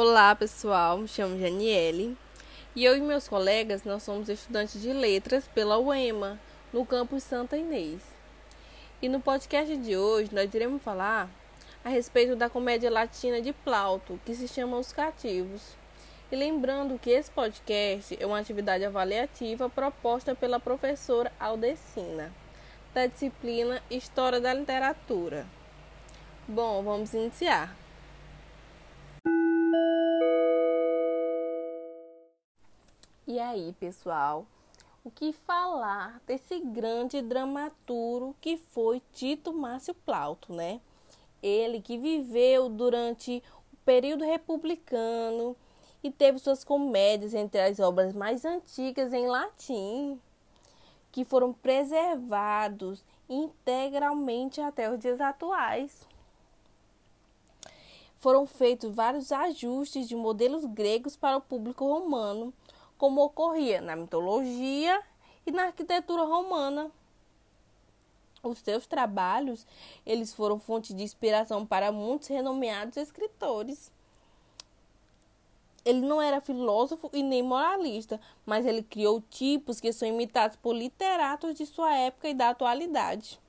Olá pessoal, me chamo Janiele e eu e meus colegas nós somos estudantes de letras pela UEMA, no campus Santa Inês. E no podcast de hoje nós iremos falar a respeito da comédia latina de Plauto, que se chama Os Cativos. E lembrando que esse podcast é uma atividade avaliativa proposta pela professora Aldecina, da disciplina História da Literatura. Bom, vamos iniciar. E aí, pessoal, o que falar desse grande dramaturgo que foi Tito Márcio Plauto, né? Ele que viveu durante o período republicano e teve suas comédias entre as obras mais antigas em latim, que foram preservados integralmente até os dias atuais. Foram feitos vários ajustes de modelos gregos para o público romano como ocorria na mitologia e na arquitetura romana. Os seus trabalhos, eles foram fonte de inspiração para muitos renomeados escritores. Ele não era filósofo e nem moralista, mas ele criou tipos que são imitados por literatos de sua época e da atualidade.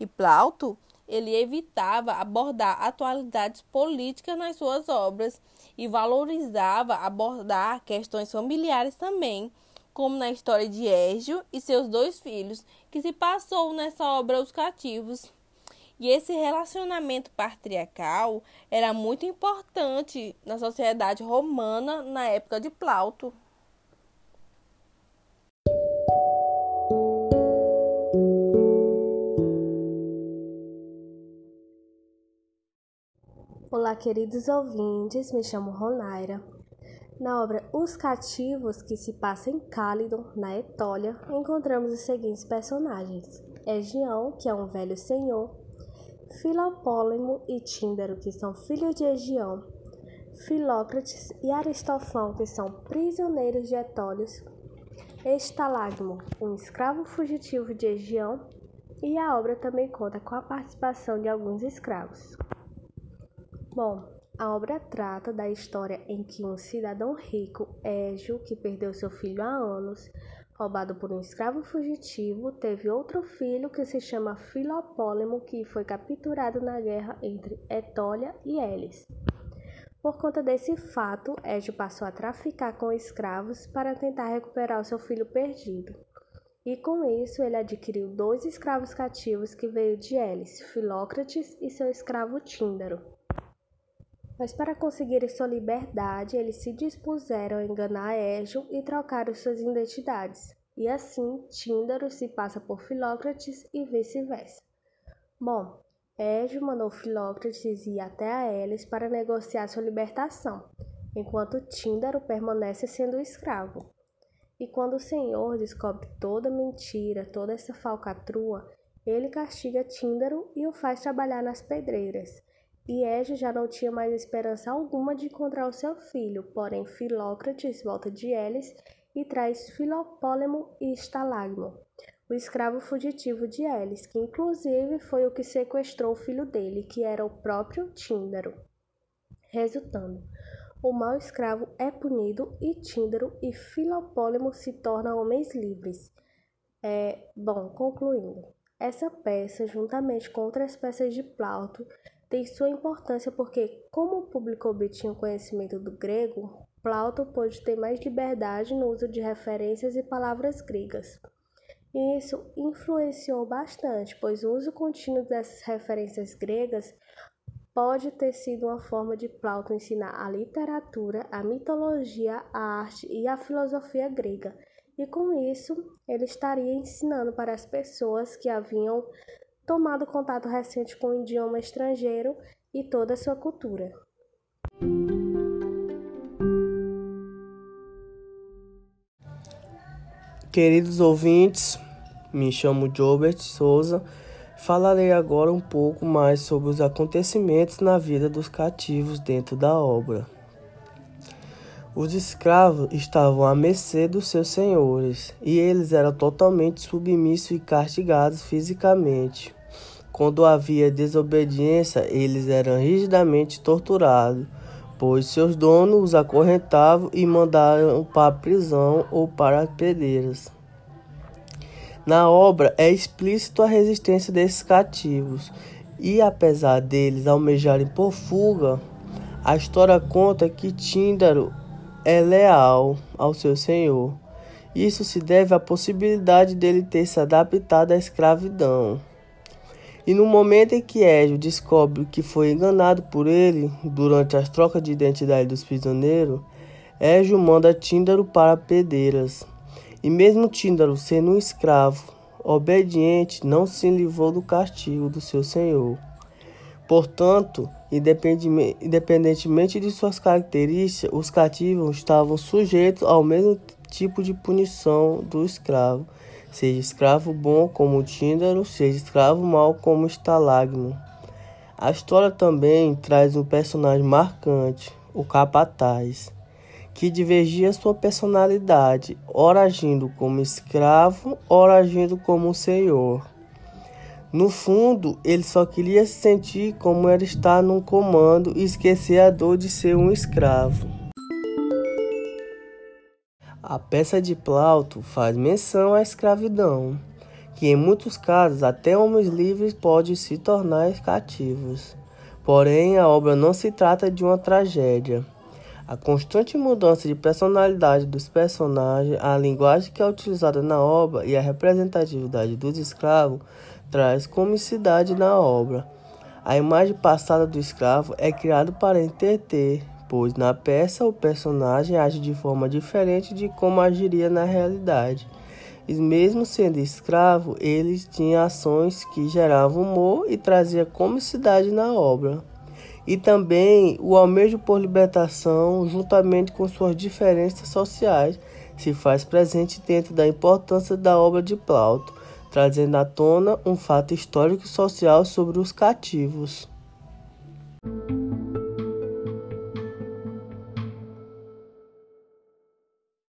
E Plauto, ele evitava abordar atualidades políticas nas suas obras e valorizava abordar questões familiares também, como na história de Égio e seus dois filhos, que se passou nessa obra Os Cativos. E esse relacionamento patriarcal era muito importante na sociedade romana na época de Plauto. Olá, queridos ouvintes, me chamo Ronaira. Na obra Os Cativos, que se passa em Cálidon, na Etólia, encontramos os seguintes personagens: Egião, que é um velho senhor, Filopólemo e Tíndaro, que são filhos de Egião, Filócrates e Aristofão, que são prisioneiros de Etólios, Estalagmo, um escravo fugitivo de Egião, e a obra também conta com a participação de alguns escravos. Bom, a obra trata da história em que um cidadão rico, Égio, que perdeu seu filho há anos, roubado por um escravo fugitivo, teve outro filho que se chama Filopólemo, que foi capturado na guerra entre Etólia e Elis. Por conta desse fato, Égio passou a traficar com escravos para tentar recuperar o seu filho perdido. E com isso, ele adquiriu dois escravos cativos que veio de Elis, Filócrates e seu escravo Tíndaro. Mas para conseguir sua liberdade, eles se dispuseram a enganar Égio e trocaram suas identidades. E assim, Tíndaro se passa por Filócrates e vice-versa. Bom, Égio mandou Filócrates ir até a Elis para negociar sua libertação, enquanto Tíndaro permanece sendo escravo. E quando o Senhor descobre toda mentira, toda essa falcatrua, ele castiga Tíndaro e o faz trabalhar nas pedreiras. E Ege já não tinha mais esperança alguma de encontrar o seu filho, porém Filócrates volta de Elis e traz Filopólemo e Estalagmo, o escravo fugitivo de Elis, que inclusive foi o que sequestrou o filho dele, que era o próprio Tíndaro. Resultando, o mau escravo é punido e Tíndaro e Filopólemo se tornam homens livres. É, bom, concluindo, essa peça, juntamente com outras peças de Plauto, tem sua importância porque, como o público obtinha conhecimento do grego, Plauto pôde ter mais liberdade no uso de referências e palavras gregas. E isso influenciou bastante, pois o uso contínuo dessas referências gregas pode ter sido uma forma de Plauto ensinar a literatura, a mitologia, a arte e a filosofia grega. E com isso, ele estaria ensinando para as pessoas que haviam tomado contato recente com o idioma estrangeiro e toda a sua cultura. Queridos ouvintes, me chamo Jobert Souza. Falarei agora um pouco mais sobre os acontecimentos na vida dos cativos dentro da obra. Os escravos estavam à mercê dos seus senhores e eles eram totalmente submissos e castigados fisicamente. Quando havia desobediência, eles eram rigidamente torturados. pois seus donos os acorrentavam e mandaram para a prisão ou para as pedreiras. Na obra é explícito a resistência desses cativos, e apesar deles almejarem por fuga, a história conta que Tíndaro é leal ao seu senhor. Isso se deve à possibilidade dele ter se adaptado à escravidão. E no momento em que Hélio descobre que foi enganado por ele durante as trocas de identidade dos prisioneiros, Hélio manda Tíndaro para Pedeiras. E mesmo Tíndaro sendo um escravo obediente, não se livrou do castigo do seu senhor. Portanto, independentemente de suas características, os cativos estavam sujeitos ao mesmo tipo de punição do escravo seja escravo bom como Tíndaro, seja escravo mau como Estalagno. A história também traz um personagem marcante, o Capataz, que divergia sua personalidade, ora agindo como escravo, ora agindo como senhor. No fundo, ele só queria se sentir como era estar num comando e esquecer a dor de ser um escravo. A peça de Plauto faz menção à escravidão, que em muitos casos até homens livres podem se tornar cativos. Porém, a obra não se trata de uma tragédia. A constante mudança de personalidade dos personagens, a linguagem que é utilizada na obra e a representatividade dos escravos traz comicidade na obra. A imagem passada do escravo é criada para entreter, pois na peça o personagem age de forma diferente de como agiria na realidade. E mesmo sendo escravo, ele tinha ações que geravam humor e trazia comicidade na obra. E também o almejo por libertação, juntamente com suas diferenças sociais, se faz presente dentro da importância da obra de Plauto, trazendo à tona um fato histórico e social sobre os cativos.